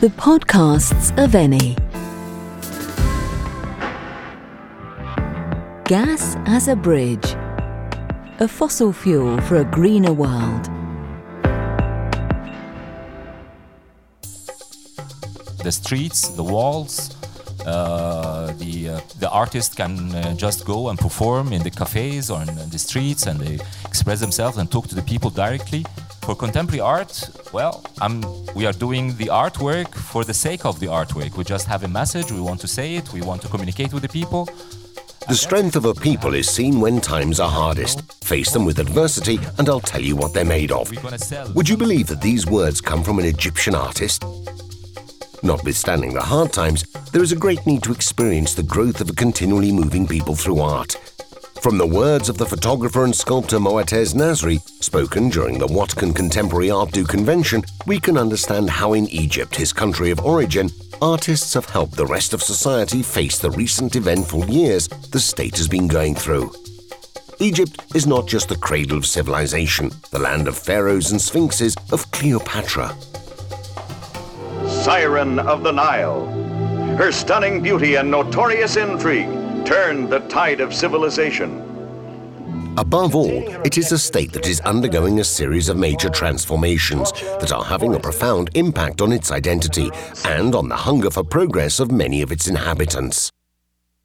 The podcasts of Eni. Gas as a bridge. A fossil fuel for a greener world. The streets, the walls, uh, the uh, the artist can uh, just go and perform in the cafes or in the streets and they express themselves and talk to the people directly. For contemporary art, well, I'm, we are doing the artwork for the sake of the artwork. We just have a message, we want to say it, we want to communicate with the people. The strength of a people is seen when times are hardest. Face them with adversity, and I'll tell you what they're made of. We're gonna sell. Would you believe that these words come from an Egyptian artist? Notwithstanding the hard times, there is a great need to experience the growth of a continually moving people through art. From the words of the photographer and sculptor Moataz Nasri, spoken during the Watcan Contemporary Art Do convention, we can understand how in Egypt, his country of origin, artists have helped the rest of society face the recent eventful years the state has been going through. Egypt is not just the cradle of civilization, the land of pharaohs and sphinxes, of Cleopatra. Siren of the Nile. Her stunning beauty and notorious intrigue turned the tide of civilization. Above all, it is a state that is undergoing a series of major transformations that are having a profound impact on its identity and on the hunger for progress of many of its inhabitants.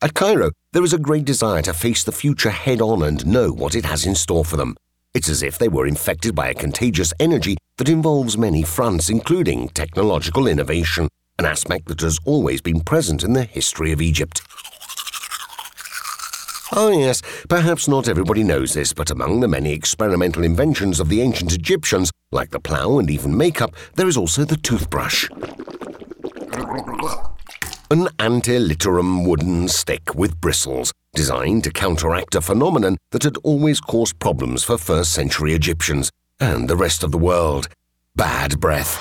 At Cairo, there is a great desire to face the future head on and know what it has in store for them. It's as if they were infected by a contagious energy that involves many fronts, including technological innovation, an aspect that has always been present in the history of Egypt. Oh, yes, perhaps not everybody knows this, but among the many experimental inventions of the ancient Egyptians, like the plough and even makeup, there is also the toothbrush. An ante litteram wooden stick with bristles, designed to counteract a phenomenon that had always caused problems for first century Egyptians and the rest of the world bad breath.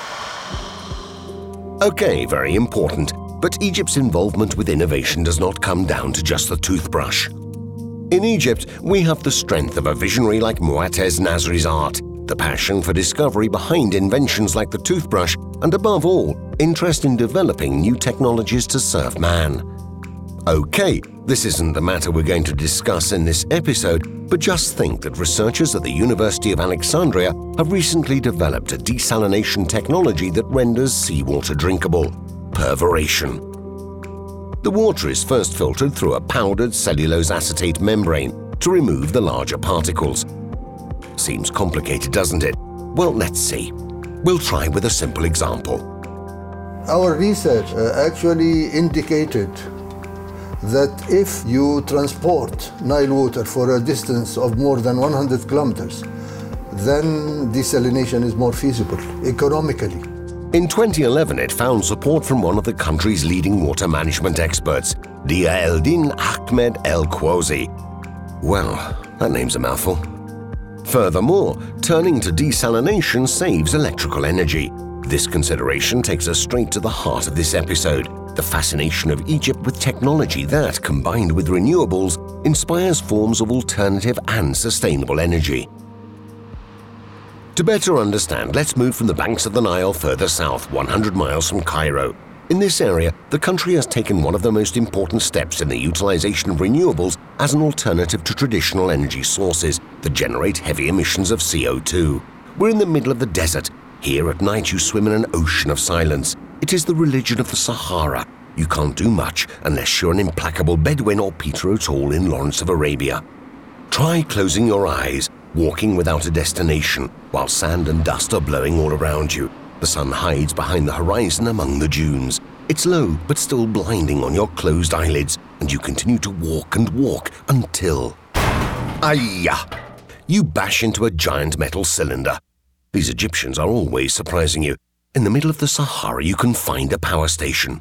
Okay, very important, but Egypt's involvement with innovation does not come down to just the toothbrush. In Egypt, we have the strength of a visionary like Moataz Nasri's art, the passion for discovery behind inventions like the toothbrush, and above all, interest in developing new technologies to serve man. Okay, this isn't the matter we're going to discuss in this episode, but just think that researchers at the University of Alexandria have recently developed a desalination technology that renders seawater drinkable perforation. The water is first filtered through a powdered cellulose acetate membrane to remove the larger particles. Seems complicated, doesn't it? Well, let's see. We'll try with a simple example. Our research uh, actually indicated that if you transport Nile water for a distance of more than 100 kilometers, then desalination is more feasible economically. In 2011, it found support from one of the country's leading water management experts, Dia Eldin Ahmed El Quosy. Well, that name's a mouthful. Furthermore, turning to desalination saves electrical energy. This consideration takes us straight to the heart of this episode the fascination of Egypt with technology that, combined with renewables, inspires forms of alternative and sustainable energy. To better understand, let's move from the banks of the Nile further south, 100 miles from Cairo. In this area, the country has taken one of the most important steps in the utilization of renewables as an alternative to traditional energy sources that generate heavy emissions of CO2. We're in the middle of the desert. Here at night, you swim in an ocean of silence. It is the religion of the Sahara. You can't do much unless you're an implacable Bedouin or Peter O'Toole in Lawrence of Arabia. Try closing your eyes, walking without a destination, while sand and dust are blowing all around you. The sun hides behind the horizon among the dunes. It's low, but still blinding on your closed eyelids, and you continue to walk and walk until. Ayah! You bash into a giant metal cylinder. These Egyptians are always surprising you. In the middle of the Sahara, you can find a power station.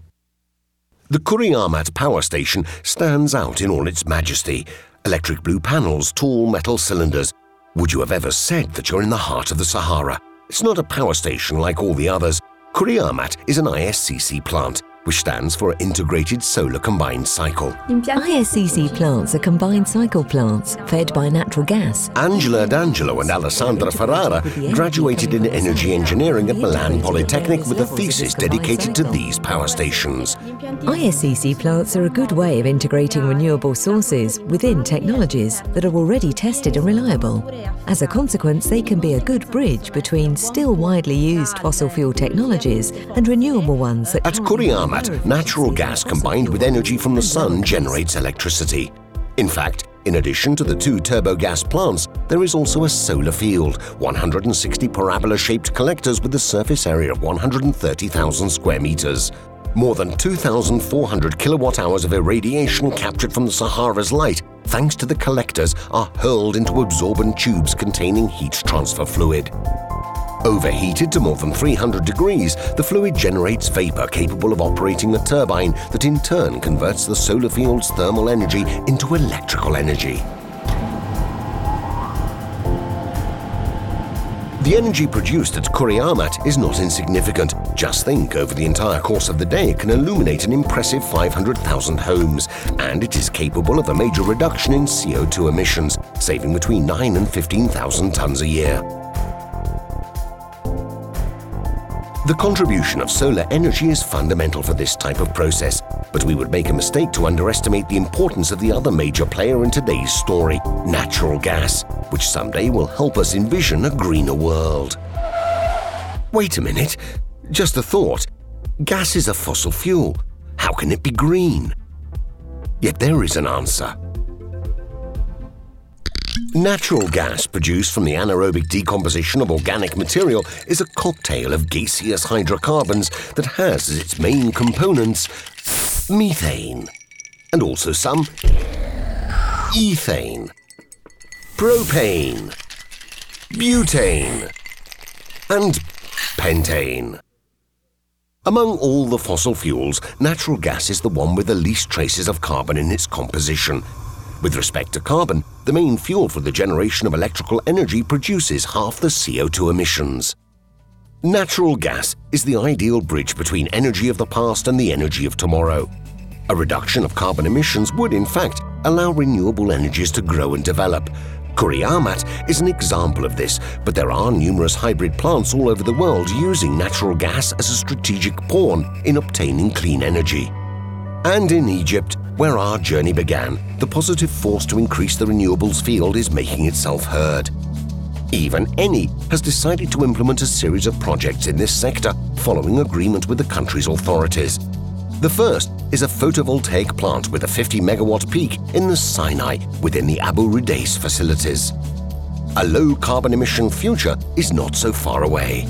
The Kureimat power station stands out in all its majesty electric blue panels, tall metal cylinders. Would you have ever said that you're in the heart of the Sahara? It's not a power station like all the others. Kureimat is an ISCC plant. Which stands for Integrated Solar Combined Cycle. ISCC plants are combined cycle plants fed by natural gas. Angela D'Angelo and Alessandra Ferrara graduated in energy engineering at Milan Polytechnic with a thesis dedicated to these power stations. ISCC plants are a good way of integrating renewable sources within technologies that are already tested and reliable. As a consequence, they can be a good bridge between still widely used fossil fuel technologies and renewable ones that At Both. natural gas combined with energy from the sun generates electricity. In fact, in addition to the two turbogas plants, there is also a solar field, 160 parabola-shaped collectors with a surface area of 130,000 square meters. More than 2,400 kilowatt hours of irradiation captured from the Sahara's light, thanks to the collectors, are hurled into absorbent tubes containing heat transfer fluid. Overheated to more than 300 degrees, the fluid generates vapor capable of operating a turbine that in turn converts the solar field's thermal energy into electrical energy. The energy produced at Kureimat is not insignificant. Just think, over the entire course of the day, it can illuminate an impressive 500,000 homes, and it is capable of a major reduction in CO2 emissions, saving between 9 and 15,000 tons a year. The contribution of solar energy is fundamental for this type of process, but we would make a mistake to underestimate the importance of the other major player in today's story, natural gas, which someday will help us envision a greener world. Wait a minute, just a thought. Gas is a fossil fuel. How can it be green? Yet there is an answer. Natural gas produced from the anaerobic decomposition of organic material is a cocktail of gaseous hydrocarbons that has as its main components methane and also some ethane, propane, butane, and pentane. Among all the fossil fuels, natural gas is the one with the least traces of carbon in its composition. With respect to carbon, the main fuel for the generation of electrical energy produces half the CO2 emissions. Natural gas is the ideal bridge between energy of the past and the energy of tomorrow. A reduction of carbon emissions would, in fact, allow renewable energies to grow and develop. Kureimat is an example of this, but there are numerous hybrid plants all over the world using natural gas as a strategic pawn in obtaining clean energy. And in Egypt, where our journey began, the positive force to increase the renewables field is making itself heard. Even Eni has decided to implement a series of projects in this sector following agreement with the country's authorities. The first is a photovoltaic plant with a 50 megawatt peak in the Sinai within the Abu Rudeis facilities. A low carbon emission future is not so far away.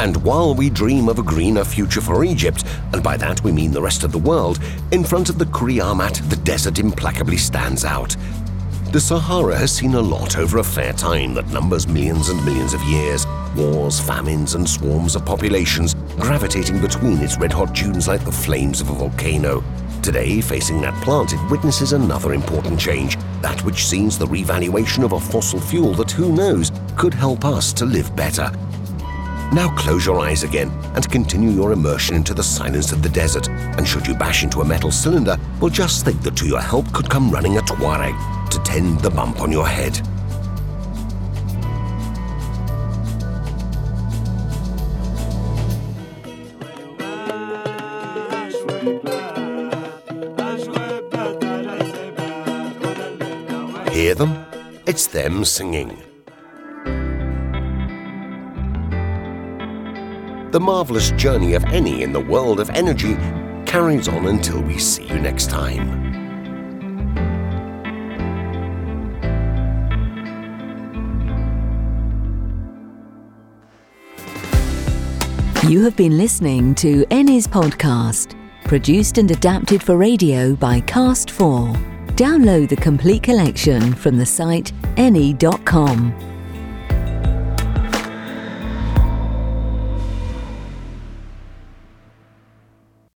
And while we dream of a greener future for Egypt, and by that we mean the rest of the world, in front of the Kureimat, the desert implacably stands out. The Sahara has seen a lot over a fair time that numbers millions and millions of years wars, famines, and swarms of populations gravitating between its red hot dunes like the flames of a volcano. Today, facing that plant, it witnesses another important change, that which sees the revaluation of a fossil fuel that, who knows, could help us to live better. Now close your eyes again and continue your immersion into the silence of the desert. And should you bash into a metal cylinder, well, just think that to your help could come running a Tuareg to tend the bump on your head. Hear them? It's them singing. The marvelous journey of Eni in the world of energy carries on until we see you next time. You have been listening to Eni's podcast, produced and adapted for radio by Cast4. Download the complete collection from the site eni.com.